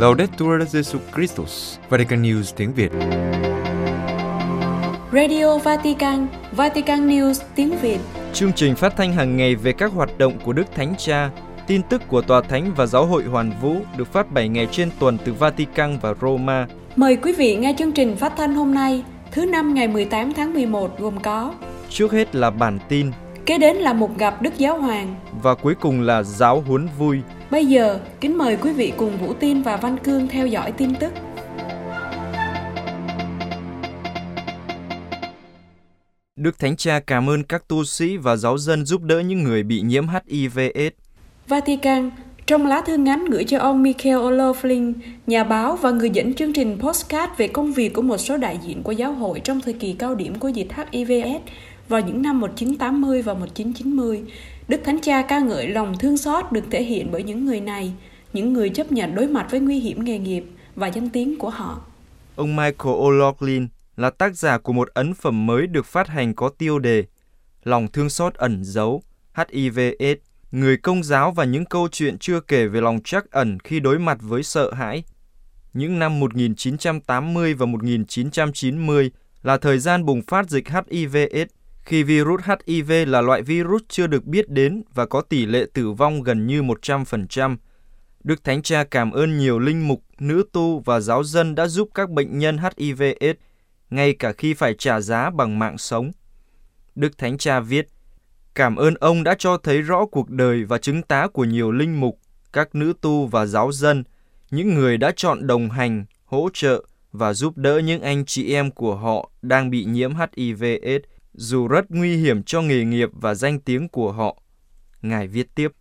Laudetur Jesu Christus, Vatican News tiếng Việt. Radio Vatican, Vatican News tiếng Việt. Chương trình phát thanh hàng ngày về các hoạt động của Đức Thánh Cha, tin tức của Tòa Thánh và Giáo hội Hoàn Vũ được phát 7 ngày trên tuần từ Vatican và Roma. Mời quý vị nghe chương trình phát thanh hôm nay, thứ năm ngày 18 tháng 11 gồm có Trước hết là bản tin Kế đến là một gặp Đức Giáo Hoàng và cuối cùng là giáo huấn vui. Bây giờ, kính mời quý vị cùng Vũ Tin và Văn Cương theo dõi tin tức. Đức Thánh Cha cảm ơn các tu sĩ và giáo dân giúp đỡ những người bị nhiễm HIV/AIDS. Vatican, trong lá thư ngắn gửi cho ông Michael O'Loughlin, nhà báo và người dẫn chương trình postcard về công việc của một số đại diện của giáo hội trong thời kỳ cao điểm của dịch HIV/AIDS vào những năm 1980 và 1990, Đức Thánh Cha ca ngợi lòng thương xót được thể hiện bởi những người này, những người chấp nhận đối mặt với nguy hiểm nghề nghiệp và danh tiếng của họ. Ông Michael O'Loughlin là tác giả của một ấn phẩm mới được phát hành có tiêu đề Lòng thương xót ẩn giấu, HIV/AIDS, người công giáo và những câu chuyện chưa kể về lòng trắc ẩn khi đối mặt với sợ hãi. Những năm 1980 và 1990 là thời gian bùng phát dịch HIV/AIDS khi virus HIV là loại virus chưa được biết đến và có tỷ lệ tử vong gần như 100%. Đức Thánh Cha cảm ơn nhiều linh mục, nữ tu và giáo dân đã giúp các bệnh nhân HIV/AIDS, ngay cả khi phải trả giá bằng mạng sống. Đức Thánh Cha viết, Cảm ơn ông đã cho thấy rõ cuộc đời và chứng tá của nhiều linh mục, các nữ tu và giáo dân, những người đã chọn đồng hành, hỗ trợ và giúp đỡ những anh chị em của họ đang bị nhiễm HIV/AIDS dù rất nguy hiểm cho nghề nghiệp và danh tiếng của họ. Ngài viết tiếp,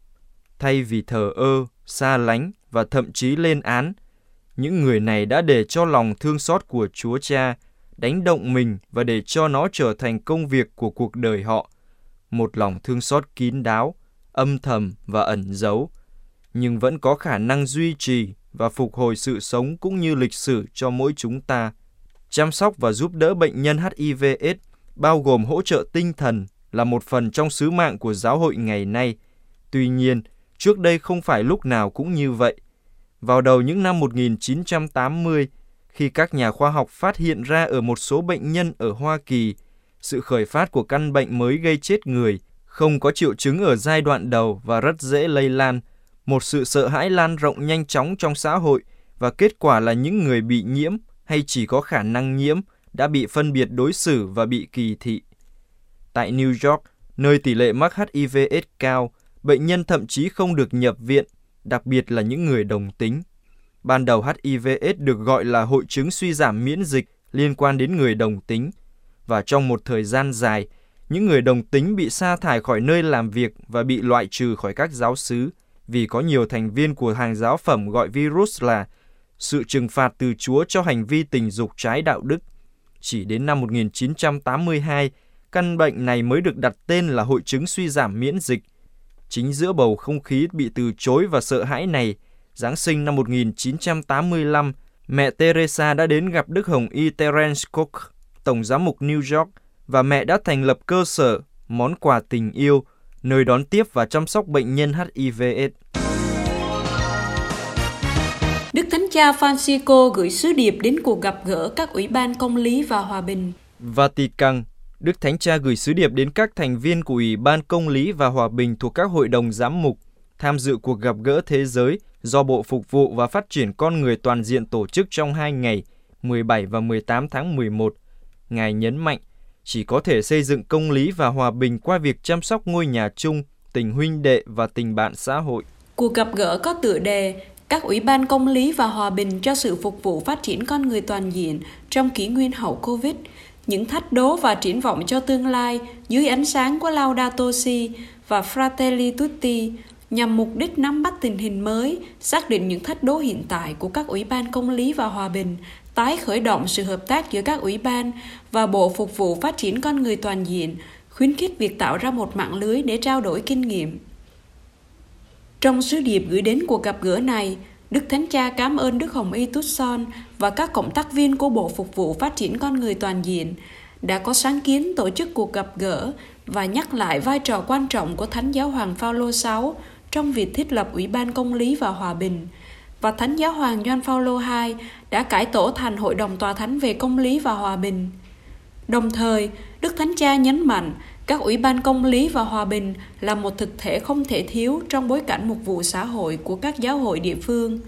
thay vì thờ ơ, xa lánh và thậm chí lên án, những người này đã để cho lòng thương xót của Chúa Cha đánh động mình và để cho nó trở thành công việc của cuộc đời họ. Một lòng thương xót kín đáo, âm thầm và ẩn giấu, nhưng vẫn có khả năng duy trì và phục hồi sự sống cũng như lịch sử cho mỗi chúng ta. Chăm sóc và giúp đỡ bệnh nhân HIV/AIDS bao gồm hỗ trợ tinh thần là một phần trong sứ mạng của giáo hội ngày nay. Tuy nhiên, trước đây không phải lúc nào cũng như vậy. Vào đầu những năm 1980, khi các nhà khoa học phát hiện ra ở một số bệnh nhân ở Hoa Kỳ, sự khởi phát của căn bệnh mới gây chết người, không có triệu chứng ở giai đoạn đầu và rất dễ lây lan, một sự sợ hãi lan rộng nhanh chóng trong xã hội và kết quả là những người bị nhiễm hay chỉ có khả năng nhiễm đã bị phân biệt đối xử và bị kỳ thị. Tại New York, nơi tỷ lệ mắc HIV/AIDS cao, bệnh nhân thậm chí không được nhập viện, đặc biệt là những người đồng tính. Ban đầu HIV/AIDS được gọi là hội chứng suy giảm miễn dịch liên quan đến người đồng tính, và trong một thời gian dài, những người đồng tính bị sa thải khỏi nơi làm việc và bị loại trừ khỏi các giáo xứ vì có nhiều thành viên của hàng giáo phẩm gọi virus là sự trừng phạt từ Chúa cho hành vi tình dục trái đạo đức. Chỉ đến năm 1982, căn bệnh này mới được đặt tên là hội chứng suy giảm miễn dịch. Chính giữa bầu không khí bị từ chối và sợ hãi này, Giáng sinh năm 1985, mẹ Teresa đã đến gặp Đức Hồng Y Terence Cook, Tổng giám mục New York, và mẹ đã thành lập cơ sở Món quà tình yêu, nơi đón tiếp và chăm sóc bệnh nhân HIV/AIDS. Cha Francisco gửi sứ điệp đến cuộc gặp gỡ các ủy ban công lý và hòa bình. Vatican Đức Thánh Cha gửi sứ điệp đến các thành viên của Ủy ban Công lý và Hòa bình thuộc các hội đồng giám mục tham dự cuộc gặp gỡ thế giới do Bộ Phục vụ và Phát triển Con Người Toàn diện tổ chức trong hai ngày 17 và 18 tháng 11. Ngài nhấn mạnh, chỉ có thể xây dựng công lý và hòa bình qua việc chăm sóc ngôi nhà chung, tình huynh đệ và tình bạn xã hội. Cuộc gặp gỡ có tựa đề các ủy ban công lý và hòa bình cho sự phục vụ phát triển con người toàn diện trong kỷ nguyên hậu Covid, những thách đố và triển vọng cho tương lai dưới ánh sáng của Laudato Si và Fratelli Tutti nhằm mục đích nắm bắt tình hình mới, xác định những thách đố hiện tại của các ủy ban công lý và hòa bình, tái khởi động sự hợp tác giữa các ủy ban và Bộ Phục vụ Phát triển Con Người Toàn diện, khuyến khích việc tạo ra một mạng lưới để trao đổi kinh nghiệm. Trong sứ điệp gửi đến cuộc gặp gỡ này, Đức Thánh Cha cảm ơn Đức Hồng Y Tút Son và các cộng tác viên của Bộ Phục vụ Phát triển Con Người Toàn diện đã có sáng kiến tổ chức cuộc gặp gỡ và nhắc lại vai trò quan trọng của Thánh Giáo Hoàng Phaolô VI trong việc thiết lập Ủy ban Công lý và Hòa bình, và Thánh Giáo hoàng Gioan Phaolô II đã cải tổ thành Hội đồng Tòa Thánh về Công lý và Hòa bình. Đồng thời, Đức Thánh Cha nhấn mạnh các ủy ban công lý và hòa bình là một thực thể không thể thiếu trong bối cảnh một vụ xã hội của các giáo hội địa phương.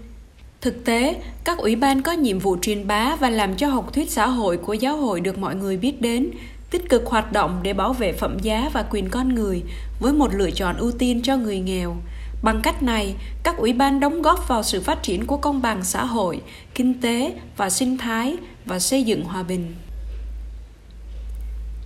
Thực tế, các ủy ban có nhiệm vụ truyền bá và làm cho học thuyết xã hội của giáo hội được mọi người biết đến, tích cực hoạt động để bảo vệ phẩm giá và quyền con người với một lựa chọn ưu tiên cho người nghèo. Bằng cách này, các ủy ban đóng góp vào sự phát triển của công bằng xã hội, kinh tế và sinh thái và xây dựng hòa bình.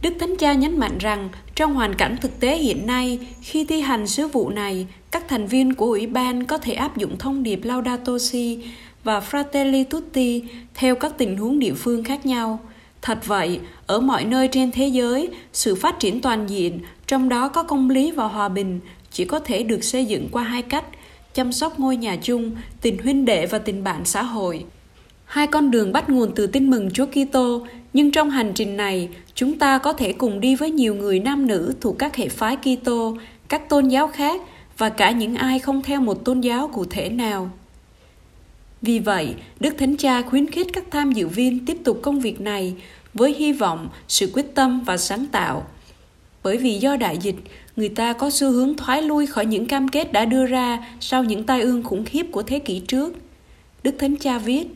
Đức Thánh Cha nhấn mạnh rằng trong hoàn cảnh thực tế hiện nay, khi thi hành sứ vụ này, các thành viên của ủy ban có thể áp dụng thông điệp Laudato Si và Fratelli Tutti theo các tình huống địa phương khác nhau. Thật vậy, ở mọi nơi trên thế giới, sự phát triển toàn diện, trong đó có công lý và hòa bình, chỉ có thể được xây dựng qua hai cách, chăm sóc ngôi nhà chung, tình huynh đệ và tình bạn xã hội. Hai con đường bắt nguồn từ tin mừng Chúa Kitô, nhưng trong hành trình này, chúng ta có thể cùng đi với nhiều người nam nữ thuộc các hệ phái Kitô, các tôn giáo khác và cả những ai không theo một tôn giáo cụ thể nào. Vì vậy, Đức Thánh Cha khuyến khích các tham dự viên tiếp tục công việc này với hy vọng, sự quyết tâm và sáng tạo. Bởi vì do đại dịch, người ta có xu hướng thoái lui khỏi những cam kết đã đưa ra sau những tai ương khủng khiếp của thế kỷ trước. Đức Thánh Cha viết,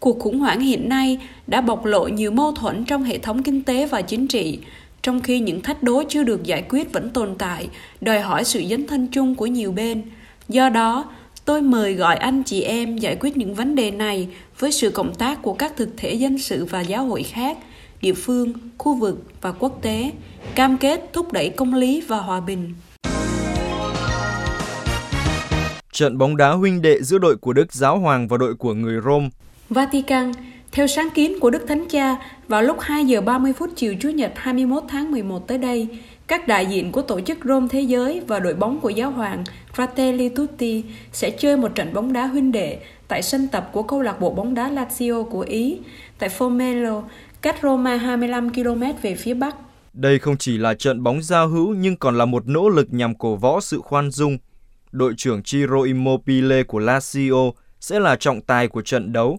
Cuộc khủng hoảng hiện nay đã bộc lộ nhiều mâu thuẫn trong hệ thống kinh tế và chính trị, trong khi những thách đố chưa được giải quyết vẫn tồn tại, đòi hỏi sự dấn thân chung của nhiều bên. Do đó, tôi mời gọi anh chị em giải quyết những vấn đề này với sự cộng tác của các thực thể dân sự và giáo hội khác, địa phương, khu vực và quốc tế, cam kết thúc đẩy công lý và hòa bình. Trận bóng đá huynh đệ giữa đội của Đức Giáo Hoàng và đội của người Rome Vatican, theo sáng kiến của Đức Thánh Cha, vào lúc 2 giờ 30 phút chiều Chủ nhật 21 tháng 11 tới đây, các đại diện của tổ chức Rome Thế giới và đội bóng của giáo hoàng Fratelli Tutti sẽ chơi một trận bóng đá huynh đệ tại sân tập của câu lạc bộ bóng đá Lazio của Ý tại Formello, cách Roma 25 km về phía bắc. Đây không chỉ là trận bóng giao hữu nhưng còn là một nỗ lực nhằm cổ võ sự khoan dung. Đội trưởng Ciro Immobile của Lazio sẽ là trọng tài của trận đấu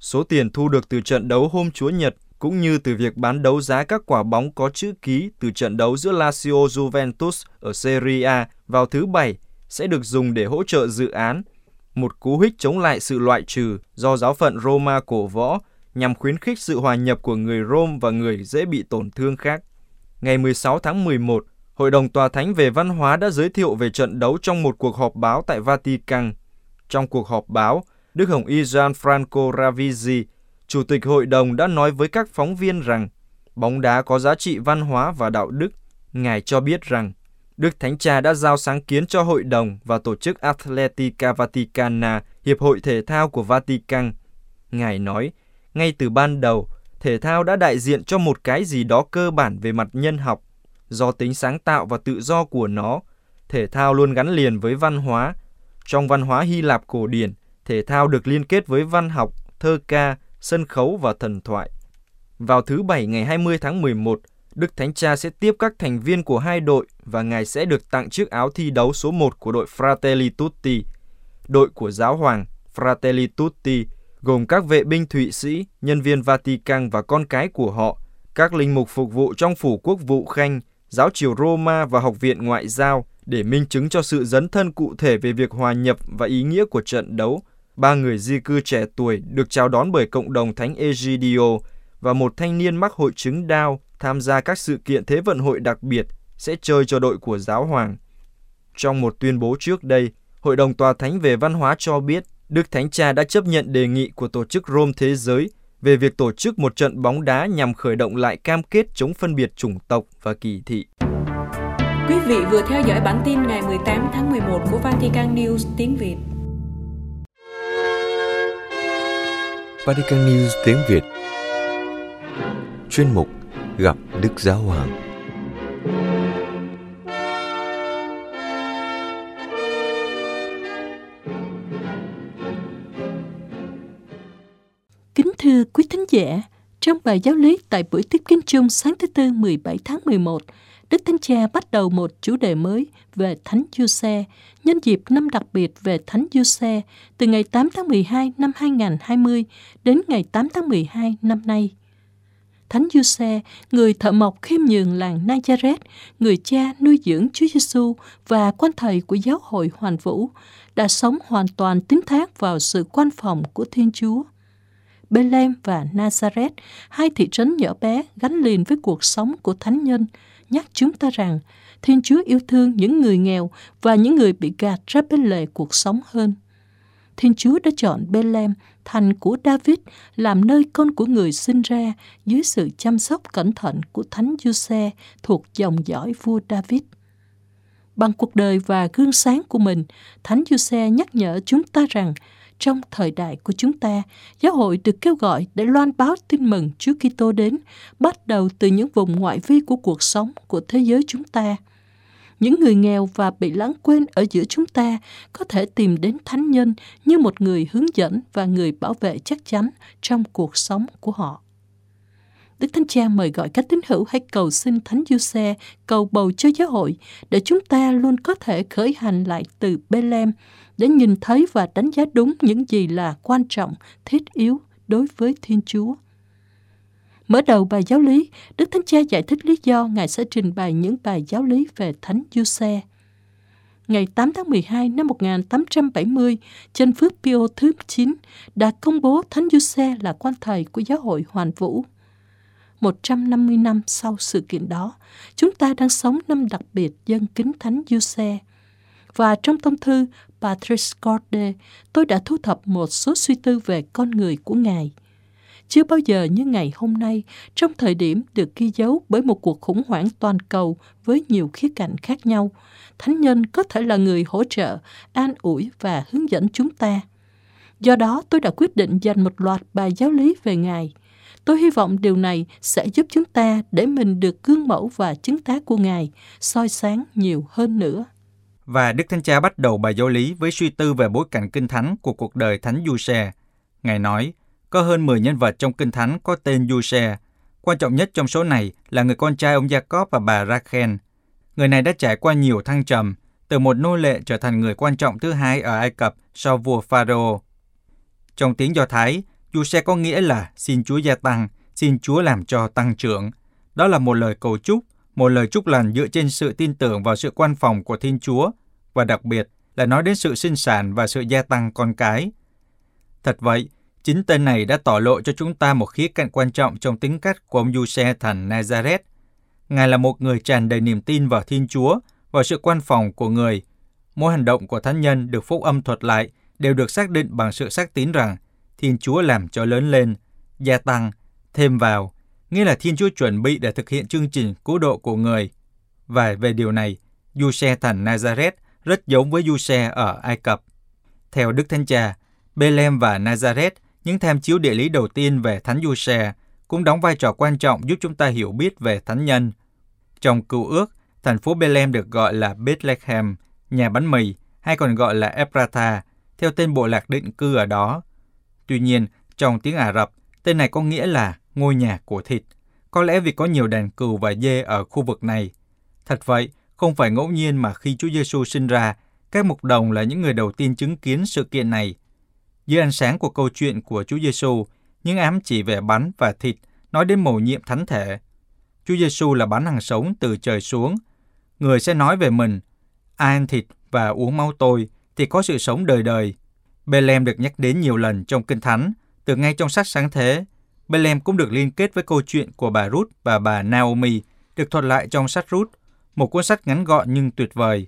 Số tiền thu được từ trận đấu hôm Chúa Nhật cũng như từ việc bán đấu giá các quả bóng có chữ ký từ trận đấu giữa Lazio Juventus ở Serie A vào thứ Bảy sẽ được dùng để hỗ trợ dự án, một cú hích chống lại sự loại trừ do giáo phận Roma cổ võ nhằm khuyến khích sự hòa nhập của người Rome và người dễ bị tổn thương khác. Ngày 16 tháng 11, Hội đồng Tòa Thánh về Văn hóa đã giới thiệu về trận đấu trong một cuộc họp báo tại Vatican. Trong cuộc họp báo, Đức Hồng Y Gianfranco Ravizzi, Chủ tịch Hội đồng đã nói với các phóng viên rằng bóng đá có giá trị văn hóa và đạo đức. Ngài cho biết rằng Đức Thánh Cha đã giao sáng kiến cho Hội đồng và tổ chức Atletica Vaticana, Hiệp hội Thể thao của Vatican. Ngài nói, ngay từ ban đầu, thể thao đã đại diện cho một cái gì đó cơ bản về mặt nhân học. Do tính sáng tạo và tự do của nó, thể thao luôn gắn liền với văn hóa. Trong văn hóa Hy Lạp cổ điển, thể thao được liên kết với văn học, thơ ca, sân khấu và thần thoại. Vào thứ Bảy ngày 20 tháng 11, Đức Thánh Cha sẽ tiếp các thành viên của hai đội và Ngài sẽ được tặng chiếc áo thi đấu số 1 của đội Fratelli Tutti. Đội của giáo hoàng Fratelli Tutti gồm các vệ binh Thụy Sĩ, nhân viên Vatican và con cái của họ, các linh mục phục vụ trong phủ quốc vụ Khanh, giáo triều Roma và học viện ngoại giao để minh chứng cho sự dấn thân cụ thể về việc hòa nhập và ý nghĩa của trận đấu ba người di cư trẻ tuổi được chào đón bởi cộng đồng Thánh Egidio và một thanh niên mắc hội chứng đau tham gia các sự kiện Thế vận hội đặc biệt sẽ chơi cho đội của giáo hoàng. Trong một tuyên bố trước đây, Hội đồng Tòa Thánh về Văn hóa cho biết Đức Thánh Cha đã chấp nhận đề nghị của Tổ chức Rome Thế giới về việc tổ chức một trận bóng đá nhằm khởi động lại cam kết chống phân biệt chủng tộc và kỳ thị. Quý vị vừa theo dõi bản tin ngày 18 tháng 11 của Vatican News tiếng Việt. Vatican News tiếng Việt. Chuyên mục Gặp Đức Giáo Hoàng. Kính thưa quý thính giả, trong bài giáo lý tại buổi tiếp kiến chung sáng thứ Tư 17 tháng 11, Đức Thánh Cha bắt đầu một chủ đề mới về Thánh Giuse nhân dịp năm đặc biệt về Thánh Giuse từ ngày 8 tháng 12 năm 2020 đến ngày 8 tháng 12 năm nay. Thánh Giuse, người thợ mộc khiêm nhường làng Nazareth, người cha nuôi dưỡng Chúa Giêsu và quan thầy của giáo hội Hoàn Vũ, đã sống hoàn toàn tín thác vào sự quan phòng của Thiên Chúa. Bethlehem và Nazareth, hai thị trấn nhỏ bé gắn liền với cuộc sống của thánh nhân, nhắc chúng ta rằng Thiên Chúa yêu thương những người nghèo và những người bị gạt ra bên lề cuộc sống hơn. Thiên Chúa đã chọn Bethlehem, thành của David, làm nơi con của người sinh ra dưới sự chăm sóc cẩn thận của Thánh Giuse thuộc dòng dõi vua David. Bằng cuộc đời và gương sáng của mình, Thánh Giuse nhắc nhở chúng ta rằng trong thời đại của chúng ta, giáo hội được kêu gọi để loan báo tin mừng Chúa Kitô đến, bắt đầu từ những vùng ngoại vi của cuộc sống của thế giới chúng ta. Những người nghèo và bị lãng quên ở giữa chúng ta có thể tìm đến thánh nhân như một người hướng dẫn và người bảo vệ chắc chắn trong cuộc sống của họ. Đức Thánh Cha mời gọi các tín hữu hãy cầu xin Thánh Giuse cầu bầu cho giáo hội để chúng ta luôn có thể khởi hành lại từ Bethlehem để nhìn thấy và đánh giá đúng những gì là quan trọng, thiết yếu đối với Thiên Chúa. Mở đầu bài giáo lý, Đức Thánh Cha giải thích lý do Ngài sẽ trình bày những bài giáo lý về Thánh Giuse. Ngày 8 tháng 12 năm 1870, chân Phước Pio thứ 9 đã công bố Thánh Giuse là quan thầy của giáo hội Hoàn Vũ. 150 năm sau sự kiện đó, chúng ta đang sống năm đặc biệt dân kính Thánh Giuse. Và trong tâm thư Patrice Corday, tôi đã thu thập một số suy tư về con người của Ngài. Chưa bao giờ như ngày hôm nay, trong thời điểm được ghi dấu bởi một cuộc khủng hoảng toàn cầu với nhiều khía cạnh khác nhau, Thánh Nhân có thể là người hỗ trợ, an ủi và hướng dẫn chúng ta. Do đó, tôi đã quyết định dành một loạt bài giáo lý về Ngài. Tôi hy vọng điều này sẽ giúp chúng ta để mình được gương mẫu và chứng tá của Ngài soi sáng nhiều hơn nữa. Và Đức Thánh Cha bắt đầu bài giáo lý với suy tư về bối cảnh kinh thánh của cuộc đời Thánh Giuse. Ngài nói, có hơn 10 nhân vật trong kinh thánh có tên Giuse. Quan trọng nhất trong số này là người con trai ông Jacob và bà Rachel. Người này đã trải qua nhiều thăng trầm, từ một nô lệ trở thành người quan trọng thứ hai ở Ai Cập sau vua Pharaoh. Trong tiếng Do Thái, Giuse có nghĩa là xin Chúa gia tăng, xin Chúa làm cho tăng trưởng. Đó là một lời cầu chúc một lời chúc lành dựa trên sự tin tưởng vào sự quan phòng của Thiên Chúa và đặc biệt là nói đến sự sinh sản và sự gia tăng con cái. Thật vậy, chính tên này đã tỏ lộ cho chúng ta một khía cạnh quan trọng trong tính cách của ông Giuse thành Nazareth. Ngài là một người tràn đầy niềm tin vào Thiên Chúa, và sự quan phòng của người. Mỗi hành động của thánh nhân được phúc âm thuật lại đều được xác định bằng sự xác tín rằng Thiên Chúa làm cho lớn lên, gia tăng, thêm vào nghĩa là Thiên Chúa chuẩn bị để thực hiện chương trình cứu độ của người. Và về điều này, Giuse thành Nazareth rất giống với Giuse ở Ai Cập. Theo Đức Thánh Cha, Bethlehem và Nazareth, những tham chiếu địa lý đầu tiên về Thánh Giuse cũng đóng vai trò quan trọng giúp chúng ta hiểu biết về Thánh Nhân. Trong cựu ước, thành phố Bethlehem được gọi là Bethlehem, nhà bánh mì, hay còn gọi là Ephrata, theo tên bộ lạc định cư ở đó. Tuy nhiên, trong tiếng Ả Rập, tên này có nghĩa là ngôi nhà của thịt. Có lẽ vì có nhiều đàn cừu và dê ở khu vực này. Thật vậy, không phải ngẫu nhiên mà khi Chúa Giêsu sinh ra, các mục đồng là những người đầu tiên chứng kiến sự kiện này. Dưới ánh sáng của câu chuyện của Chúa Giêsu, những ám chỉ về bánh và thịt nói đến mầu nhiệm thánh thể. Chúa Giêsu là bánh hàng sống từ trời xuống. Người sẽ nói về mình, ai ăn thịt và uống máu tôi thì có sự sống đời đời. Bethlehem được nhắc đến nhiều lần trong Kinh Thánh, từ ngay trong sách sáng thế, Bethlehem cũng được liên kết với câu chuyện của bà Ruth và bà Naomi được thuật lại trong sách Ruth, một cuốn sách ngắn gọn nhưng tuyệt vời.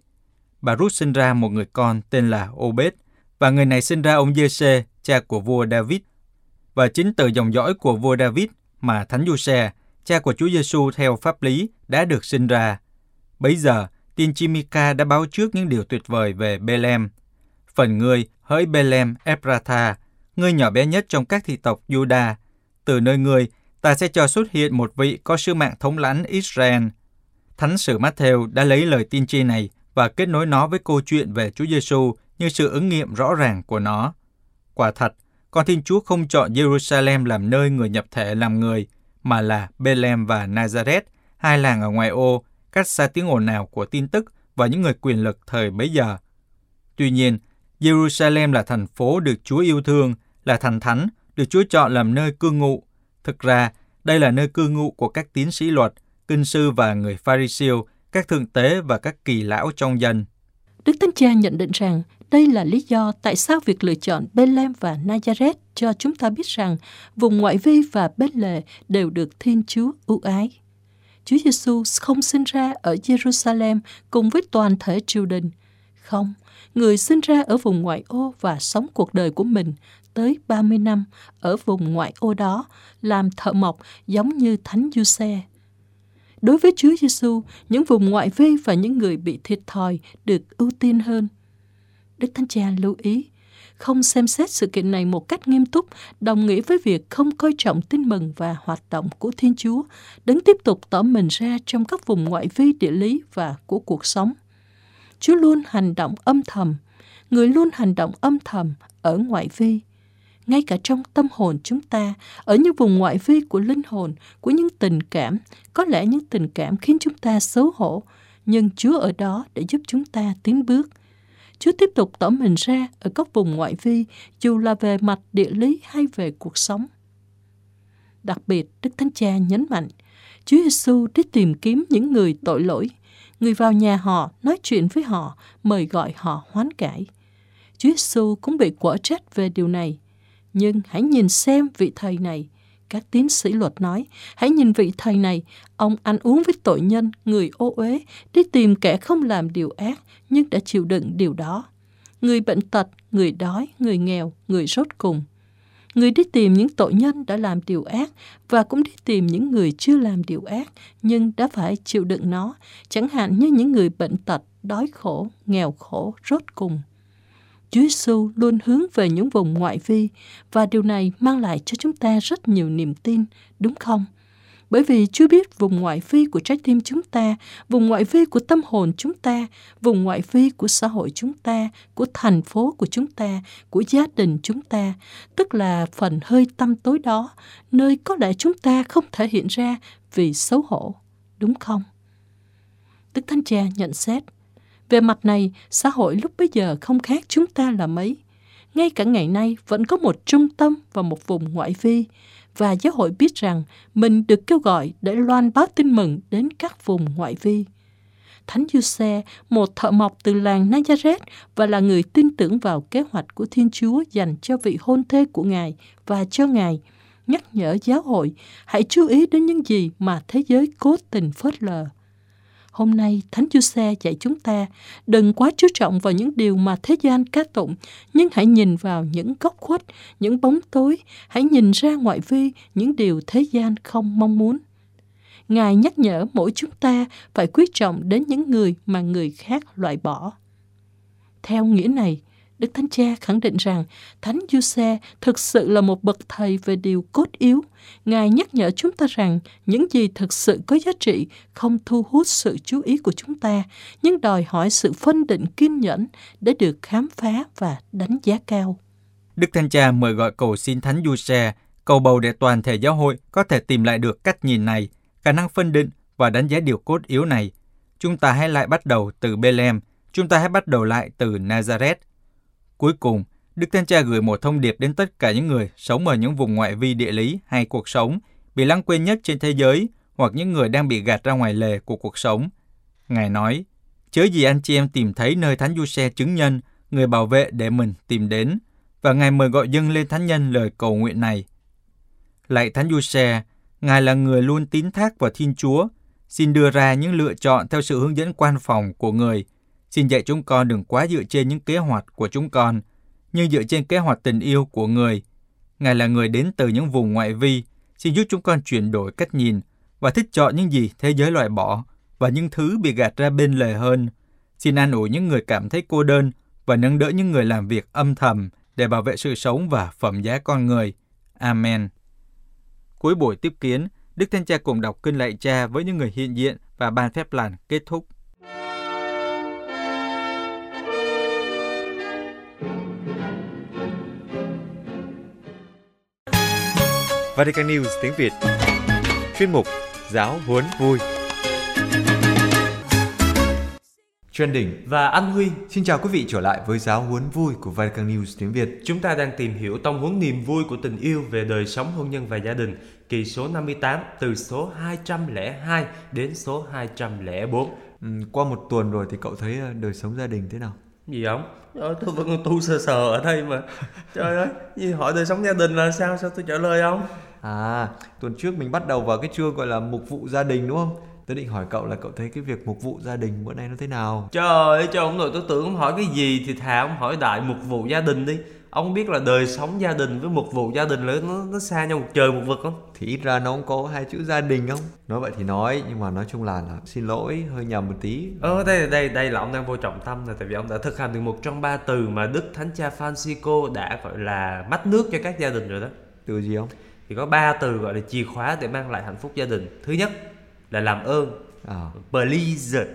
Bà Ruth sinh ra một người con tên là Obed và người này sinh ra ông Giê-xê, cha của vua David. Và chính từ dòng dõi của vua David mà Thánh Giuse, cha của Chúa Giêsu theo pháp lý đã được sinh ra. Bấy giờ, tiên tri Mika đã báo trước những điều tuyệt vời về Bethlehem. Phần ngươi hỡi Bethlehem Ephrata, ngươi nhỏ bé nhất trong các thị tộc Judah, từ nơi người, ta sẽ cho xuất hiện một vị có sứ mạng thống lãnh Israel. Thánh sử Matthew đã lấy lời tiên tri này và kết nối nó với câu chuyện về Chúa Giêsu như sự ứng nghiệm rõ ràng của nó. Quả thật, con Thiên Chúa không chọn Jerusalem làm nơi người nhập thể làm người, mà là Bethlehem và Nazareth, hai làng ở ngoài ô, cách xa tiếng ồn nào của tin tức và những người quyền lực thời bấy giờ. Tuy nhiên, Jerusalem là thành phố được Chúa yêu thương, là thành thánh, được Chúa chọn làm nơi cư ngụ. Thực ra, đây là nơi cư ngụ của các tiến sĩ luật, kinh sư và người Pharisêu, các thượng tế và các kỳ lão trong dân. Đức Thánh Cha nhận định rằng đây là lý do tại sao việc lựa chọn Bethlehem và Nazareth cho chúng ta biết rằng vùng ngoại vi và bên lề đều được Thiên Chúa ưu ái. Chúa Giêsu không sinh ra ở Jerusalem cùng với toàn thể triều đình. Không, người sinh ra ở vùng ngoại ô và sống cuộc đời của mình tới 30 năm ở vùng ngoại ô đó, làm thợ mộc giống như Thánh Giuse. Đối với Chúa Giêsu, những vùng ngoại vi và những người bị thiệt thòi được ưu tiên hơn. Đức Thánh Cha lưu ý, không xem xét sự kiện này một cách nghiêm túc đồng nghĩa với việc không coi trọng tin mừng và hoạt động của Thiên Chúa, đấng tiếp tục tỏ mình ra trong các vùng ngoại vi địa lý và của cuộc sống. Chúa luôn hành động âm thầm, người luôn hành động âm thầm ở ngoại vi. Ngay cả trong tâm hồn chúng ta, ở những vùng ngoại vi của linh hồn, của những tình cảm, có lẽ những tình cảm khiến chúng ta xấu hổ, nhưng Chúa ở đó để giúp chúng ta tiến bước. Chúa tiếp tục tỏ mình ra ở các vùng ngoại vi, dù là về mặt địa lý hay về cuộc sống. Đặc biệt, Đức Thánh Cha nhấn mạnh, Chúa Giêsu đi tìm kiếm những người tội lỗi, người vào nhà họ, nói chuyện với họ, mời gọi họ hoán cải. Chúa Giêsu cũng bị quở trách về điều này. Nhưng hãy nhìn xem vị thầy này. Các tiến sĩ luật nói, hãy nhìn vị thầy này, ông ăn uống với tội nhân, người ô uế, đi tìm kẻ không làm điều ác, nhưng đã chịu đựng điều đó. Người bệnh tật, người đói, người nghèo, người rốt cùng. Người đi tìm những tội nhân đã làm điều ác và cũng đi tìm những người chưa làm điều ác nhưng đã phải chịu đựng nó, chẳng hạn như những người bệnh tật, đói khổ, nghèo khổ, rốt cùng. Chúa Giêsu luôn hướng về những vùng ngoại vi và điều này mang lại cho chúng ta rất nhiều niềm tin, đúng không? Bởi vì Chúa biết vùng ngoại vi của trái tim chúng ta, vùng ngoại vi của tâm hồn chúng ta, vùng ngoại vi của xã hội chúng ta, của thành phố của chúng ta, của gia đình chúng ta, tức là phần hơi tâm tối đó, nơi có lẽ chúng ta không thể hiện ra vì xấu hổ, đúng không? Đức Thánh Cha nhận xét, về mặt này, xã hội lúc bấy giờ không khác chúng ta là mấy. Ngay cả ngày nay vẫn có một trung tâm và một vùng ngoại vi, và giáo hội biết rằng mình được kêu gọi để loan báo tin mừng đến các vùng ngoại vi. Thánh Giuse, một thợ mộc từ làng Nazareth và là người tin tưởng vào kế hoạch của Thiên Chúa dành cho vị hôn thê của Ngài và cho Ngài, nhắc nhở giáo hội hãy chú ý đến những gì mà thế giới cố tình phớt lờ. Hôm nay, Thánh Giuse dạy chúng ta đừng quá chú trọng vào những điều mà thế gian ca tụng, nhưng hãy nhìn vào những góc khuất, những bóng tối, hãy nhìn ra ngoại vi những điều thế gian không mong muốn. Ngài nhắc nhở mỗi chúng ta phải quý trọng đến những người mà người khác loại bỏ. Theo nghĩa này, Đức Thánh Cha khẳng định rằng Thánh Giuse thực sự là một bậc thầy về điều cốt yếu. Ngài nhắc nhở chúng ta rằng những gì thực sự có giá trị không thu hút sự chú ý của chúng ta, nhưng đòi hỏi sự phân định kiên nhẫn để được khám phá và đánh giá cao. Đức Thánh Cha mời gọi cầu xin Thánh Giuse cầu bầu để toàn thể giáo hội có thể tìm lại được cách nhìn này, khả năng phân định và đánh giá điều cốt yếu này. Chúng ta hãy lại bắt đầu từ Bethlehem, chúng ta hãy bắt đầu lại từ Nazareth, Cuối cùng, Đức Thánh Cha gửi một thông điệp đến tất cả những người sống ở những vùng ngoại vi địa lý hay cuộc sống bị lãng quên nhất trên thế giới hoặc những người đang bị gạt ra ngoài lề của cuộc sống. Ngài nói, chớ gì anh chị em tìm thấy nơi Thánh Du-xe chứng nhân, người bảo vệ để mình tìm đến, và Ngài mời gọi dân lên Thánh Nhân lời cầu nguyện này. Lạy Thánh Du-xe, Ngài là người luôn tín thác vào Thiên Chúa, xin đưa ra những lựa chọn theo sự hướng dẫn quan phòng của người – Xin dạy chúng con đừng quá dựa trên những kế hoạch của chúng con, nhưng dựa trên kế hoạch tình yêu của người. Ngài là người đến từ những vùng ngoại vi, xin giúp chúng con chuyển đổi cách nhìn và thích chọn những gì thế giới loại bỏ và những thứ bị gạt ra bên lề hơn. Xin an ủi những người cảm thấy cô đơn và nâng đỡ những người làm việc âm thầm để bảo vệ sự sống và phẩm giá con người. Amen. Cuối buổi tiếp kiến, Đức Thánh Cha cùng đọc kinh lạy cha với những người hiện diện và ban phép lành kết thúc. Vatican News tiếng Việt Chuyên mục Giáo huấn vui Trending. Và anh Huy, Xin chào quý vị trở lại với giáo huấn vui của Vatican News tiếng Việt. chúng ta đang tìm hiểu tông huấn niềm vui của tình yêu về đời sống hôn nhân và gia đình, kỳ số 58 từ số 202 đến số 204. Ừ, qua một tuần rồi thì cậu thấy ờ, đời sống gia đình thế nào? Gì không? Ờ, tôi vẫn tu sờ sờ ở đây mà. Trời ơi, gì hỏi đời sống gia đình là sao? Sao tôi trả lời không? À, tuần trước mình bắt đầu vào cái chương gọi là mục vụ gia đình đúng không? Tớ định hỏi cậu là cậu thấy cái việc mục vụ gia đình bữa nay nó thế nào? Trời ơi, cho ông nội tôi tưởng ông hỏi cái gì thì thà ông hỏi đại mục vụ gia đình đi. Ông biết là đời sống gia đình với mục vụ gia đình là nó, nó xa nhau một trời một vực không? Thì ít ra nó cũng có hai chữ gia đình không? Nói vậy thì nói, nhưng mà nói chung là, là xin lỗi, hơi nhầm một tí. Ờ đây đây đây là ông đang vô trọng tâm rồi tại vì ông đã thực hành được một trong ba từ mà Đức Thánh Cha Francisco đã gọi là mắt nước cho các gia đình rồi đó. Từ gì không? Thì có ba từ gọi là chìa khóa để mang lại hạnh phúc gia đình. Thứ nhất là làm ơn, À, please.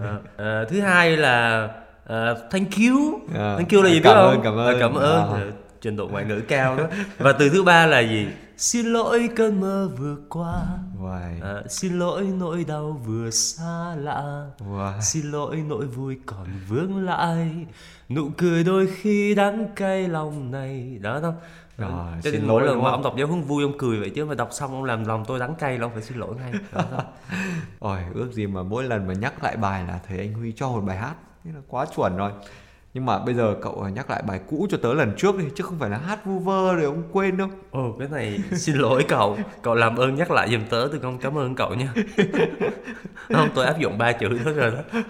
Ờ, ờ, thứ hai là ờ, thank you. À, thank you là gì cảm biết ơn, không? cảm ơn. cảm ơn. À. Trình độ ngoại ngữ cao đó. Và từ thứ ba là gì? Xin lỗi cơn mơ vừa qua. Uầy, Ờ, xin lỗi nỗi đau vừa xa lạ. uầy. Xin lỗi nỗi vui còn vương lại Nụ cười đôi khi đắng cay lòng này Đó không? Rồi, Cho xin lỗi lần mà ông đọc giáo huấn vui ông cười vậy chứ mà đọc xong ông làm lòng tôi đắng cay là ông phải xin lỗi ngay? Ôi, ước gì mà mỗi lần mà nhắc lại bài là thầy anh Huy cho một bài hát. Thế là quá chuẩn rồi. Nhưng mà bây giờ cậu nhắc lại bài cũ cho tớ lần trước đi Chứ không phải là hát vu vơ rồi ông quên đâu. Ồ cái này xin lỗi cậu. Cậu làm ơn nhắc lại giùm tớ tôi không cảm ơn cậu nha. Không tôi áp dụng ba chữ đó rồi đó.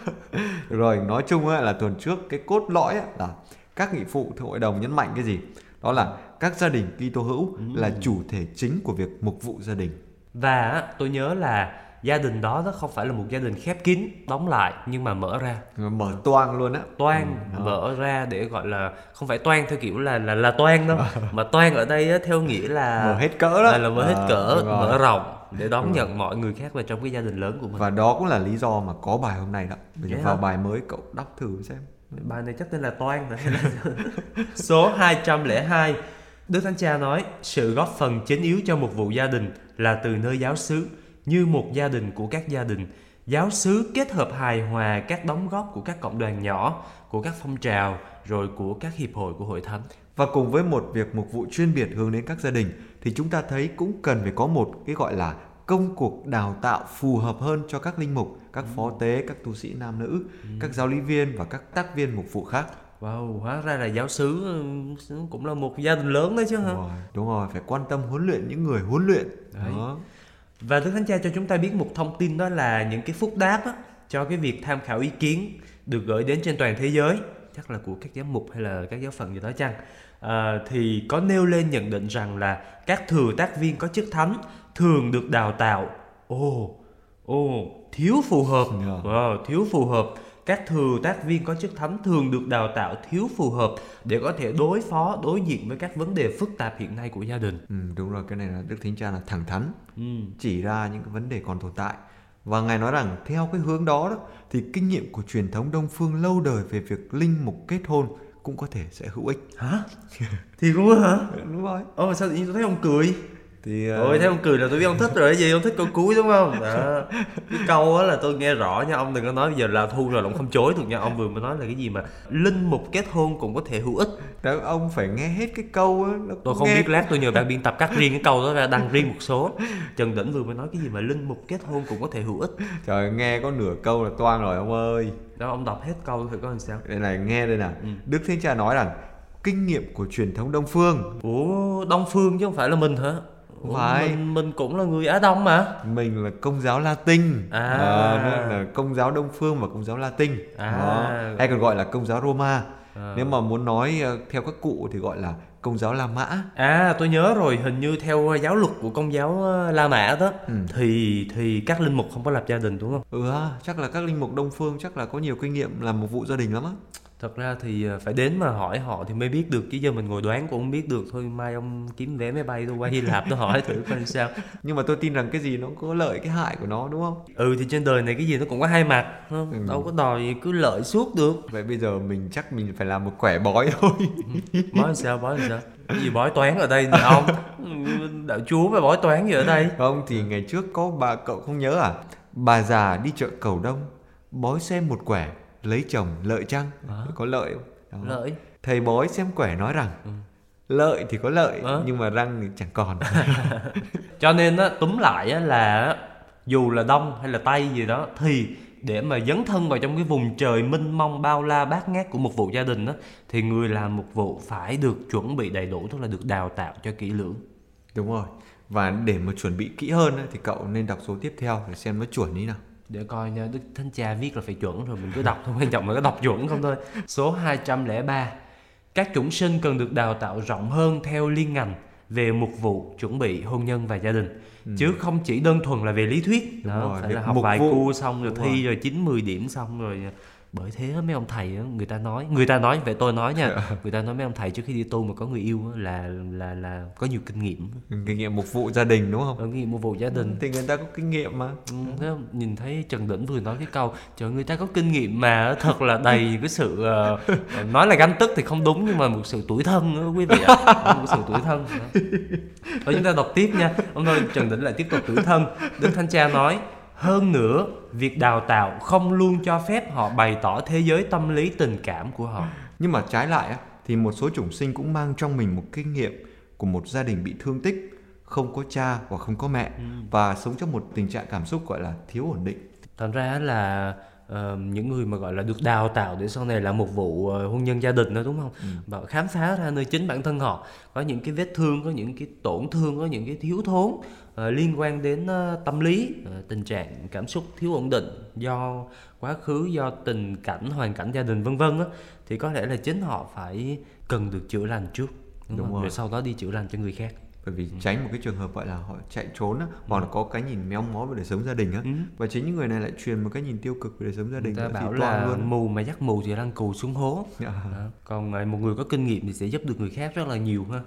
Rồi nói chung là tuần trước cái cốt lõi là các nghị phụ thượng hội đồng nhấn mạnh cái gì? Đó là các gia đình Kitô hữu là chủ thể chính của việc mục vụ gia đình. Và tôi nhớ là gia đình đó nó không phải là một gia đình khép kín Đóng lại nhưng mà mở ra Mở toang luôn á. toan Ừ, mở ra để gọi là không phải toan theo kiểu là là là toan đâu mà toan ở đây á, theo nghĩa là Mở hết cỡ đó. là, là mở hết À, cỡ mở rộng để đón nhận mọi người khác vào trong cái gia đình lớn của mình Và đó cũng là lý do mà có bài hôm nay đó. Bây giờ Vậy vào bài mới cậu đọc thử xem. Bài này chắc tên là toan rồi số 202 Đức Thánh Cha nói sự góp phần chính yếu cho một vụ gia đình là từ nơi giáo xứ như một gia đình của các gia đình. Giáo xứ kết hợp hài hòa các đóng góp của các cộng đoàn nhỏ của các phong trào rồi của các hiệp hội của hội thánh. Và cùng với một việc mục vụ chuyên biệt hướng đến các gia đình thì chúng ta thấy cũng cần phải có một cái gọi là công cuộc đào tạo phù hợp hơn cho các linh mục, các phó tế, các tu sĩ nam nữ, các giáo lý viên và các tác viên mục vụ khác. Wow, hóa ra là giáo sứ ừ, cũng là một gia đình lớn đấy chứ hả? Rồi, đúng rồi, phải quan tâm huấn luyện những người huấn luyện. Đấy. Đó. Và Đức Thánh Cha cho chúng ta biết một thông tin đó là những cái phúc đáp á, cho cái việc tham khảo ý kiến được gửi đến trên toàn thế giới, chắc là của các giám mục hay là các giáo phận gì đó chăng? À, thì có nêu lên nhận định rằng là các thừa tác viên có chức thánh thường được đào tạo. Ồ, ồ, thiếu phù hợp, Yeah. Wow, thiếu phù hợp. Các thừa tác viên có chức thánh thường được đào tạo thiếu phù hợp để có thể đối phó, đối diện với các vấn đề phức tạp hiện nay của gia đình. Ừ, đúng rồi, cái này là Đức Thánh Cha là thẳng thắn, Ừ. chỉ ra những cái vấn đề còn tồn tại. Và Ngài nói rằng theo cái hướng đó, đó thì kinh nghiệm của truyền thống Đông Phương lâu đời về việc linh mục kết hôn cũng có thể sẽ hữu ích. Hả? Thì luôn hả? Đúng rồi. Ồ sao tự nhiên tôi thấy ông cười Thì ờ, Ôi thấy ông cười là tôi biết ông thích rồi cái gì Ông thích câu cuối đúng không Đó. Cái câu á là tôi nghe rõ nha Ông đừng có nói bây giờ là thu rồi ông không chối được nha Ông vừa mới nói là cái gì mà Linh mục kết hôn cũng có thể hữu ích đó, ông phải nghe hết cái câu á, Tôi không nghe biết lát tôi nhờ ban biên tập cắt riêng cái câu đó ra đăng riêng một số Trần Đỉnh vừa mới nói cái gì mà linh mục kết hôn cũng có thể hữu ích Trời nghe có nửa câu là toang rồi ông ơi. Đó ông đọc hết câu thử coi làm sao Đây này nghe đây nào. Ừ. Đức Thánh Cha nói rằng kinh nghiệm của truyền thống Đông Phương Ủa Đông Phương chứ không phải là mình hả Ủa, Phải. mình, mình cũng là người Á Đông mà mình là công giáo Latin À. Ờ, nó là công giáo Đông phương và công giáo Latin À. Đó. hay còn gọi là công giáo Roma À. nếu mà muốn nói ờ, theo các cụ thì gọi là công giáo La Mã À tôi nhớ rồi hình như theo giáo luật của công giáo ờ, La Mã đó Ừ. thì thì các linh mục không có lập gia đình đúng không? ừ chắc là các linh mục Đông phương chắc là có nhiều kinh nghiệm làm một vụ gia đình lắm á Thật ra thì ờ, phải đến mà hỏi họ thì mới biết được chứ giờ mình ngồi đoán cũng không biết được thôi mai ông kiếm vé máy bay tôi qua Hy Lạp tôi hỏi thử coi sao. nhưng mà tôi tin rằng cái gì nó có lợi cái hại của nó đúng không Ừ thì trên đời này cái gì nó cũng có hai mặt không? Ừ. Đâu có đòi cứ lợi suốt được. vậy bây giờ mình chắc mình phải làm một quẻ bói thôi Bói làm sao bói làm sao? Cái gì bói toán ở đây ông? Đạo chúa mà bói toán gì ở đây? không thì ngày trước có bà cậu không nhớ à bà già đi chợ cầu đông bói xem một quẻ lấy chồng lợi chăng À. có lợi không Đó. lợi thầy bói xem quẻ nói rằng Ừ. lợi thì có lợi Ờ. nhưng mà răng thì chẳng còn cho nên á túm lại á là dù là đông hay là tây gì đó thì để mà dấn thân vào trong cái vùng trời mênh mông bao la bát ngát của một vụ gia đình đó thì người làm một vụ phải được chuẩn bị đầy đủ tức là được đào tạo cho kỹ lưỡng đúng rồi và để mà chuẩn bị kỹ hơn thì cậu nên đọc số tiếp theo để xem nó chuẩn như nào để coi nha đức thánh cha viết là phải chuẩn rồi mình cứ đọc thôi quan trọng là có đọc chuẩn không thôi số 203 các chủng sinh cần được đào tạo rộng hơn theo liên ngành về mục vụ chuẩn bị hôn nhân và gia đình chứ không chỉ đơn thuần là về lý thuyết Ừ. Đúng đó rồi, phải là học vài vụ. cu xong rồi Đúng thi rồi. chín 10 điểm xong rồi bởi thế mấy ông thầy người ta nói người ta nói vậy tôi nói nha. Người ta nói mấy ông thầy trước khi đi tu mà có người yêu là là là có nhiều kinh nghiệm. Kinh nghiệm mục vụ gia đình đúng không? Kinh nghiệm mục vụ gia đình. Thì người ta có kinh nghiệm mà. Ừ, nhìn thấy Trần Đỉnh vừa nói cái câu trời người ta có kinh nghiệm mà thật là đầy cái sự ờ, nói là ganh tức thì không đúng nhưng mà một sự tuổi thân đó, quý vị ạ. Một sự tuổi thân đó. Thôi chúng ta đọc tiếp nha. Ông thôi Trần Đỉnh lại tiếp tục tuổi thân. Đức Thánh Cha nói hơn nữa việc đào tạo không luôn cho phép họ bày tỏ thế giới tâm lý tình cảm của họ. Nhưng mà trái lại thì một số chủng sinh cũng mang trong mình một kinh nghiệm của một gia đình bị thương tích không có cha hoặc không có mẹ và sống trong một tình trạng cảm xúc gọi là thiếu ổn định. Thành ra là những người mà gọi là được đào tạo để sau này làm một vụ ờ, hôn nhân gia đình đó đúng không và khám phá ra nơi chính bản thân họ có những cái vết thương có những cái tổn thương có những cái thiếu thốn ờ, liên quan đến ờ, tâm lý ờ, tình trạng cảm xúc thiếu ổn định do quá khứ do tình cảnh hoàn cảnh gia đình vân vân á thì có lẽ là chính họ phải cần được chữa lành trước đúng, Đúng không? rồi. rồi sau đó đi chữa lành cho người khác bởi vì tránh một cái trường hợp gọi là họ chạy trốn á, hoặc là có cái nhìn méo mó về đời sống gia đình á Ừ. và chính những người này lại truyền một cái nhìn tiêu cực về đời sống gia đình người ta bảo là luôn mù mà dắt mù thì lăn cù xuống hố À. Đó. còn à, một người có kinh nghiệm thì sẽ giúp được người khác rất là nhiều ha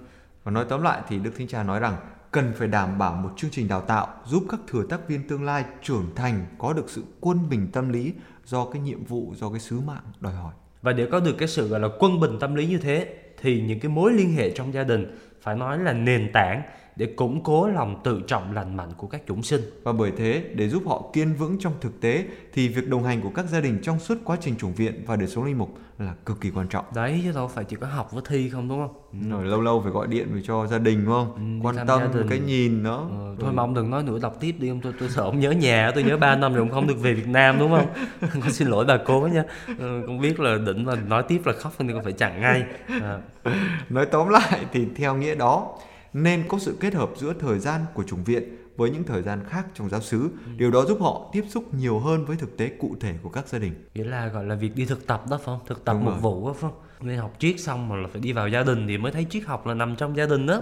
Và nói tóm lại thì Đức Thánh Cha nói rằng cần phải đảm bảo một chương trình đào tạo giúp các thừa tác viên tương lai trưởng thành có được sự quân bình tâm lý do cái nhiệm vụ, do cái sứ mạng đòi hỏi. và để có được cái sự gọi là quân bình tâm lý như thế thì những cái mối liên hệ trong gia đình phải nói là nền tảng để củng cố lòng tự trọng lành mạnh của các chủng sinh. Và bởi thế, để giúp họ kiên vững trong thực tế thì việc đồng hành của các gia đình trong suốt quá trình chủng viện và đời sống linh mục là cực kỳ quan trọng. đấy chứ đâu phải chỉ có học với thi không đúng không? Rồi lâu lâu phải gọi điện về cho gia đình đúng không? Ừ, quan tâm cái nhìn nó. Ờ, thôi mà ông đừng nói nữa đọc tiếp đi ông tôi tôi sợ ông nhớ nhà tôi nhớ 3 năm rồi ông không được về Việt Nam đúng không? Con xin lỗi bà cố nha. Ờ, con biết là định mà nói tiếp là khóc nên con phải chặn ngay. À, Nói tóm lại thì theo nghĩa đó nên có sự kết hợp giữa thời gian của chủng viện với những thời gian khác trong giáo xứ. Điều đó giúp họ tiếp xúc nhiều hơn với thực tế cụ thể của các gia đình. nghĩa là gọi là việc đi thực tập đó phải không thực tập Đúng một rồi. vụ đó phải không nên học triết xong mà là phải đi vào gia đình thì mới thấy triết học là nằm trong gia đình đó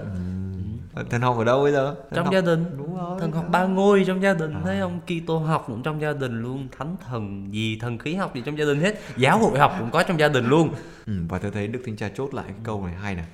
Ờ, Thần học ở đâu bây giờ? Thần trong học- gia đình Đúng rồi. thần học ba ngôi trong gia đình thấy không Kitô học cũng trong gia đình luôn thánh thần gì thần khí học gì trong gia đình hết giáo hội học cũng có trong gia đình luôn Ừ, và tôi thấy Đức Thánh Cha chốt lại cái câu này hay này.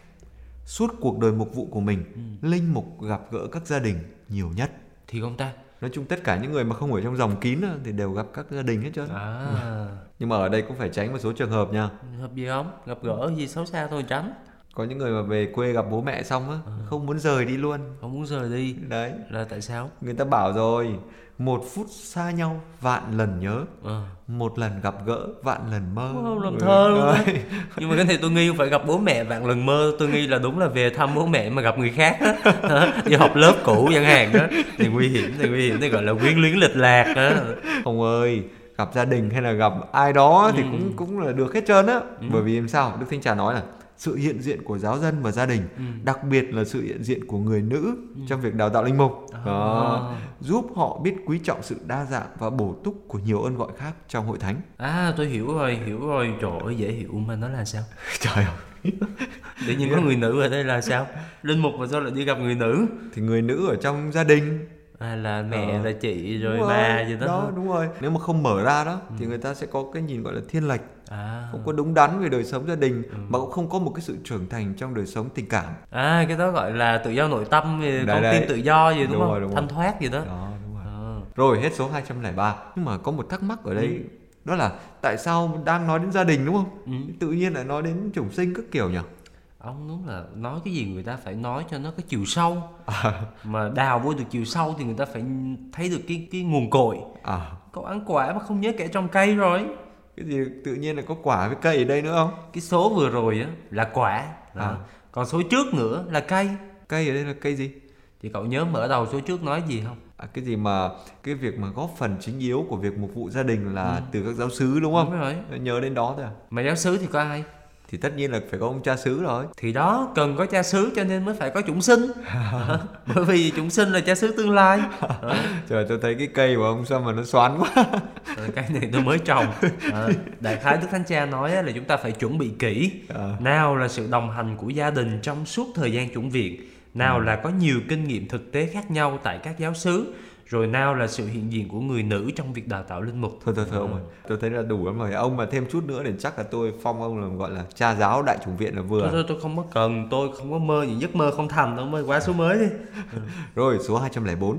Suốt cuộc đời mục vụ của mình, linh mục gặp gỡ các gia đình nhiều nhất. thì không ta Nói chung tất cả những người mà không ở trong dòng kín thì đều gặp các gia đình hết trơn. à Nhưng mà ở đây cũng phải tránh một số trường hợp nha. hợp gì không gặp gỡ gì xấu xa thôi tránh Có những người mà về quê gặp bố mẹ xong á, không muốn rời đi luôn. không muốn rời đi Đấy, là tại sao người ta bảo rồi, một phút xa nhau vạn lần nhớ, Ờ. một lần gặp gỡ vạn lần mơ. Wow, làm Ừ, thơ luôn đấy. nhưng mà cái này tôi nghi không phải gặp bố mẹ vạn lần mơ tôi nghi là đúng là về thăm bố mẹ mà gặp người khác đi học lớp cũ chẳng hạn đó thì nguy hiểm thì nguy hiểm thì gọi là quyến luyến lịch lạc á Ông ơi, gặp gia đình hay là gặp ai đó thì Ừ. cũng cũng là được hết trơn á. Bởi vì làm sao? Đức Thánh Cha nói là sự hiện diện của giáo dân và gia đình, Ừ. đặc biệt là sự hiện diện của người nữ trong việc đào tạo linh mục. Đó, giúp họ biết quý trọng sự đa dạng và bổ túc của nhiều ơn gọi khác trong hội thánh. à tôi hiểu rồi hiểu rồi. Trời ơi dễ hiểu mà nó là sao? Trời ơi. tự nhiên có người nữ ở đây là sao? Linh mục mà sao lại đi gặp người nữ? Thì người nữ ở trong gia đình. À là mẹ Ờ. là chị rồi Đúng bà gì đó, đó đúng rồi. Nếu mà không mở ra đó thì người ta sẽ có cái nhìn gọi là thiên lệch à. Không có đúng đắn về đời sống gia đình mà cũng không có một cái sự trưởng thành trong đời sống tình cảm. À cái đó gọi là tự do nội tâm thì Đấy, con tim tự do gì đúng, Đúng không? rồi, đúng thanh rồi. thoát gì đó. Đó đúng rồi. Ờ. rồi hết số 203 nhưng mà có một thắc mắc ở đây đó là tại sao đang nói đến gia đình đúng không? Ừ. tự nhiên lại nói đến chủng sinh các kiểu nhỉ? Ông đúng là nói cái gì người ta phải nói cho nó có chiều sâu. À, mà đào vô được chiều sâu thì người ta phải thấy được cái cái nguồn cội. À. Cậu ăn quả mà không nhớ kẻ trồng cây rồi cái gì tự nhiên là có quả với cây ở đây nữa không? Cái số vừa rồi á là quả. À. còn số trước nữa là cây. Cây ở đây là cây gì? Thì cậu nhớ mở đầu số trước nói gì không? À, cái gì mà cái việc mà góp phần chính yếu của việc mục vụ gia đình là từ các giáo sứ đúng không? Đúng rồi. Nhớ đến đó thôi à? Mà giáo sứ thì có ai thì tất nhiên là phải có ông cha xứ rồi. Thì đó cần có cha xứ cho nên mới phải có chủng sinh. Bởi vì chủng sinh là cha xứ tương lai. Trời tôi thấy cái cây của ông sao mà nó xoắn quá. Ờ, cái này tôi mới trồng. Ờ, đại khái đức thánh cha nói là chúng ta phải chuẩn bị kỹ Ờ. nào là sự đồng hành của gia đình trong suốt thời gian chuẩn viện nào là có nhiều kinh nghiệm thực tế khác nhau tại các giáo xứ rồi nào là sự hiện diện của người nữ trong việc đào tạo linh mục. Thôi thôi thôi ông ơi tôi thấy là đủ lắm rồi. Ông mà thêm chút nữa thì chắc là tôi phong ông là gọi là cha giáo đại chủng viện là vừa. Thôi, thôi tôi không có cần. Tôi không có mơ những giấc mơ không thành đâu. Mơ quá số mới đi. Rồi số 204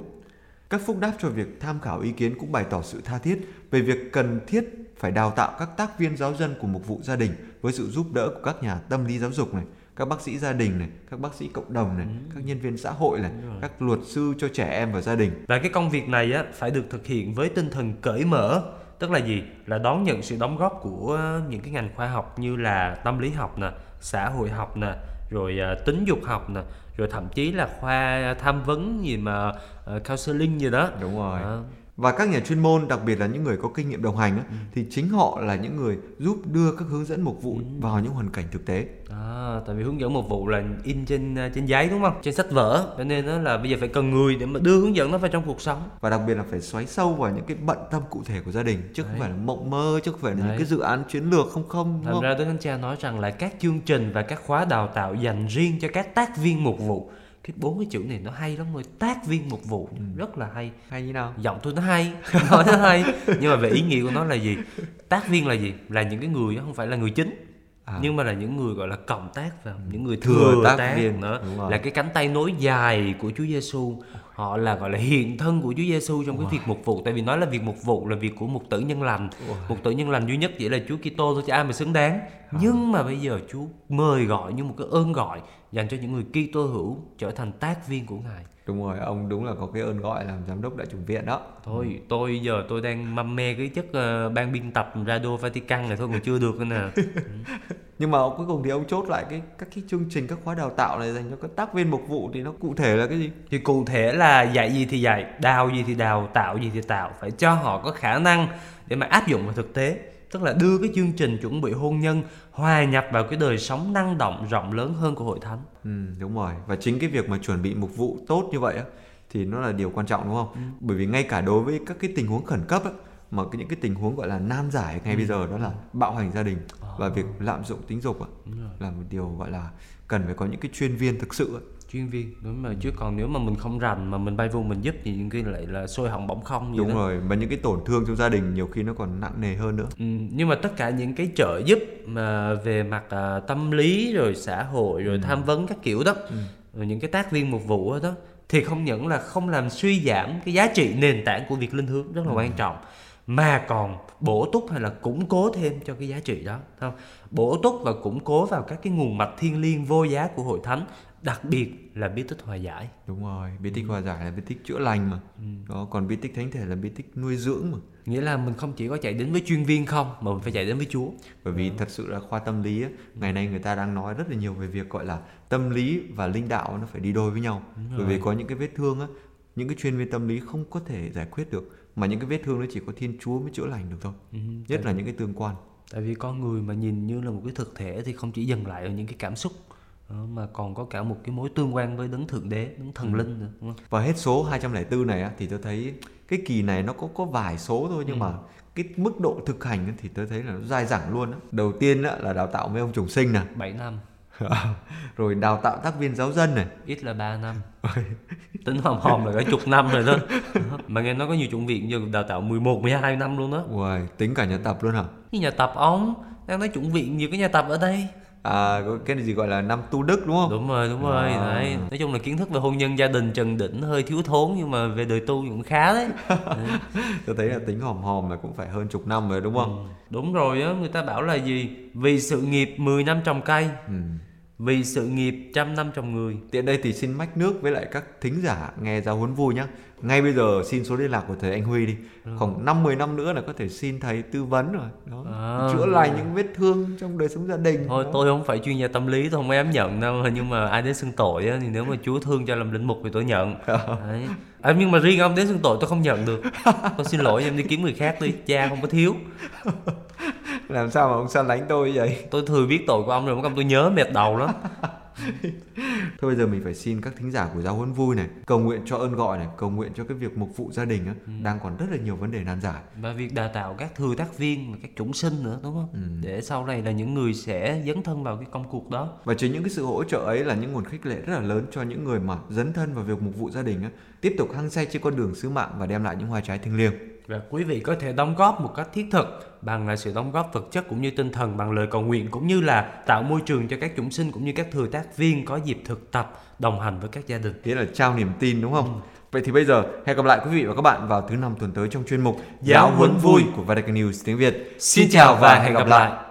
Các phúc đáp cho việc tham khảo ý kiến cũng bày tỏ sự tha thiết về việc cần thiết phải đào tạo các tác viên giáo dân của mục vụ gia đình với sự giúp đỡ của các nhà tâm lý giáo dục này, các bác sĩ gia đình này, các bác sĩ cộng đồng này, các nhân viên xã hội này, các luật sư cho trẻ em và gia đình. Và cái công việc này á phải được thực hiện với tinh thần cởi mở, tức là gì? Là đón nhận sự đóng góp của những cái ngành khoa học như là tâm lý học nè, xã hội học nè, rồi ờ, tính dục học nè, rồi thậm chí là khoa tham vấn gì mà uh, counseling gì đó. Đúng rồi. Đó. Và các nhà chuyên môn, đặc biệt là những người có kinh nghiệm đồng hành á, thì chính họ là những người giúp đưa các hướng dẫn mục vụ vào những hoàn cảnh thực tế. À, tại vì hướng dẫn một vụ là in trên ờ, trên giấy đúng không? Trên sách vở, cho nên đó là bây giờ phải cần người để mà đưa hướng dẫn nó vào trong cuộc sống. và đặc biệt là phải xoáy sâu vào những cái bận tâm cụ thể của gia đình chứ không Đấy. phải là mộng mơ chứ không phải là những Đấy. cái dự án chiến lược không không Thành không? ra Đức Thánh Cha nói rằng là các chương trình và các khóa đào tạo dành riêng cho các tác viên mục vụ. Cái bốn cái chữ này nó hay lắm rồi, tác viên mục vụ rất là hay. hay như nào Giọng tôi nó hay, nói nó hay. Nhưng mà về ý nghĩa của nó là gì? Tác viên là gì? Là những cái người không phải là người chính. À. Nhưng mà là những người gọi là cộng tác vào, những người Thừa thừa, tác tác, viên, nữa, là cái cánh tay nối dài của Chúa Giêsu. Họ là gọi là hiện thân của Chúa Giêsu trong cái việc mục vụ, tại vì nói là việc mục vụ là việc của mục tử nhân lành. Mục tử nhân lành duy nhất chỉ là Chúa Kitô thôi chứ ai mà xứng đáng. Nhưng mà bây giờ Chúa mời gọi như một cái ơn gọi dành cho những người Kitô hữu trở thành tác viên của Ngài. đúng rồi ông đúng là có cái ơn gọi làm giám đốc đại chủng viện đó. Thôi, tôi giờ tôi đang mâm me cái chất ờ, ban biên tập Radio Vatican này thôi còn chưa được nữa nè. nhưng mà cuối cùng thì ông chốt lại cái các cái chương trình các khóa đào tạo này dành cho các tác viên mục vụ thì nó cụ thể là cái gì? Thì cụ thể là dạy gì thì dạy đào gì thì đào tạo gì thì tạo. Phải cho họ có khả năng để mà áp dụng vào thực tế tức là đưa cái chương trình chuẩn bị hôn nhân hòa nhập vào cái đời sống năng động rộng lớn hơn của hội thánh. Ừ, đúng rồi. Và chính cái việc mà chuẩn bị mục vụ tốt như vậy á thì nó là điều quan trọng đúng không? Bởi vì ngay cả đối với các cái tình huống khẩn cấp á mà cái những cái tình huống gọi là nan giải ngay bây giờ đó là bạo hành gia đình và việc lạm dụng tính dục á là một điều gọi là cần phải có những cái chuyên viên thực sự á. Chuyên viên. Đúng mà chứ còn nếu mà mình không rành mà mình bay vô mình giúp thì những cái lại là sôi hỏng bỏng không vậy đúng đó. rồi và những cái tổn thương trong gia đình nhiều khi nó còn nặng nề hơn nữa. Ừ, nhưng mà tất cả những cái trợ giúp mà về mặt à, tâm lý rồi xã hội rồi tham vấn các kiểu đó rồi những cái tác viên mục vụ đó thì không những là không làm suy giảm cái giá trị nền tảng của việc linh hướng rất là quan trọng mà còn bổ túc hay là củng cố thêm cho cái giá trị đó không? Bổ túc và củng cố vào các cái nguồn mạch thiên liêng vô giá của hội thánh đặc biệt là bí tích hòa giải. Đúng rồi bí tích hòa giải là bí tích chữa lành mà. Đó còn bí tích thánh thể là bí tích nuôi dưỡng mà. Nghĩa là mình không chỉ có chạy đến với chuyên viên không mà mình phải chạy đến với Chúa. Bởi vì thật sự là khoa tâm lý á, ngày nay người ta đang nói rất là nhiều về việc gọi là tâm lý và linh đạo nó phải đi đôi với nhau. Bởi vì có những cái vết thương á những cái chuyên viên tâm lý không có thể giải quyết được mà những cái vết thương nó chỉ có thiên chúa mới chữa lành được thôi. Nhất là những cái tương quan. tại vì con người mà nhìn như là một cái thực thể thì không chỉ dừng lại ở những cái cảm xúc ờ, mà còn có cả một cái mối tương quan với đấng thượng đế đấng thần linh nữa đúng không? và hết số 204 này á, thì tôi thấy cái kỳ này nó có có vài số thôi nhưng mà cái mức độ thực hành thì tôi thấy là nó dai dẳng luôn á. đầu tiên á, là đào tạo mấy ông trùng sinh nè. 7 năm rồi đào tạo tác viên giáo dân này. Ít là 3 năm. Tính hòm hòm là cả chục năm rồi đó. Mà nghe nói có nhiều chủng viện giờ đào tạo 11, 12 năm luôn đó Ui, tính cả nhà tập luôn hả? Cái nhà tập ông đang nói chủng viện nhiều cái nhà tập ở đây. À cái gì gọi là năm tu đức đúng không? Đúng rồi đúng rồi À. đấy. Nói chung là kiến thức về hôn nhân gia đình trần đỉnh hơi thiếu thốn nhưng mà về đời tu cũng khá đấy. Tôi thấy là tính hòm hòm là cũng phải hơn chục năm rồi đúng không? Đúng rồi á. Người ta bảo là gì? Vì sự nghiệp 10 năm trồng cây. Ừ. vì sự nghiệp trăm năm trồng người. Tiện đây thì xin mách nước với lại các thính giả nghe giáo huấn vui nhé. Ngay bây giờ xin số liên lạc của thầy Anh Huy đi. Ừ. Khoảng 5 10 năm nữa là có thể xin thầy tư vấn rồi. Đó. À. Chữa lành những vết thương trong đời sống gia đình. Thôi Đó. tôi không phải chuyên gia tâm lý tôi không dám nhận đâu nhưng mà ai đến xưng tội á, thì nếu mà Chúa thương cho làm linh mục thì tôi nhận. Đấy. À, nhưng mà riêng ông đến xưng tội tôi không nhận được. Tôi xin lỗi em đi kiếm người khác đi, cha không có thiếu. Làm sao mà ông săn đánh tôi vậy? Tôi thừa biết tội của ông rồi, ông tôi nhớ mệt đầu lắm. Thôi bây giờ mình phải xin các thính giả của giáo huấn vui này cầu nguyện cho ơn gọi này, cầu nguyện cho cái việc mục vụ gia đình á, Ừ. đang còn rất là nhiều vấn đề nan giải. Và việc đào tạo các thừa tác viên và các chủng sinh nữa đúng không? Ừ. Để sau này là những người sẽ dấn thân vào cái công cuộc đó. Và chính những cái sự hỗ trợ ấy là những nguồn khích lệ rất là lớn cho những người mà dấn thân vào việc mục vụ gia đình á, tiếp tục hăng say trên con đường sứ mạng và đem lại những hoa trái thiêng liêng. Và quý vị có thể đóng góp một cách thiết thực bằng là sự đóng góp vật chất cũng như tinh thần bằng lời cầu nguyện cũng như là tạo môi trường cho các chúng sinh cũng như các thừa tác viên có dịp thực tập đồng hành với các gia đình. Thế là trao niềm tin đúng không? Ừ. Vậy thì bây giờ hẹn gặp lại quý vị và các bạn vào thứ năm tuần tới trong chuyên mục Giáo huấn vui của Vatican News tiếng Việt. Xin chào và hẹn gặp lại.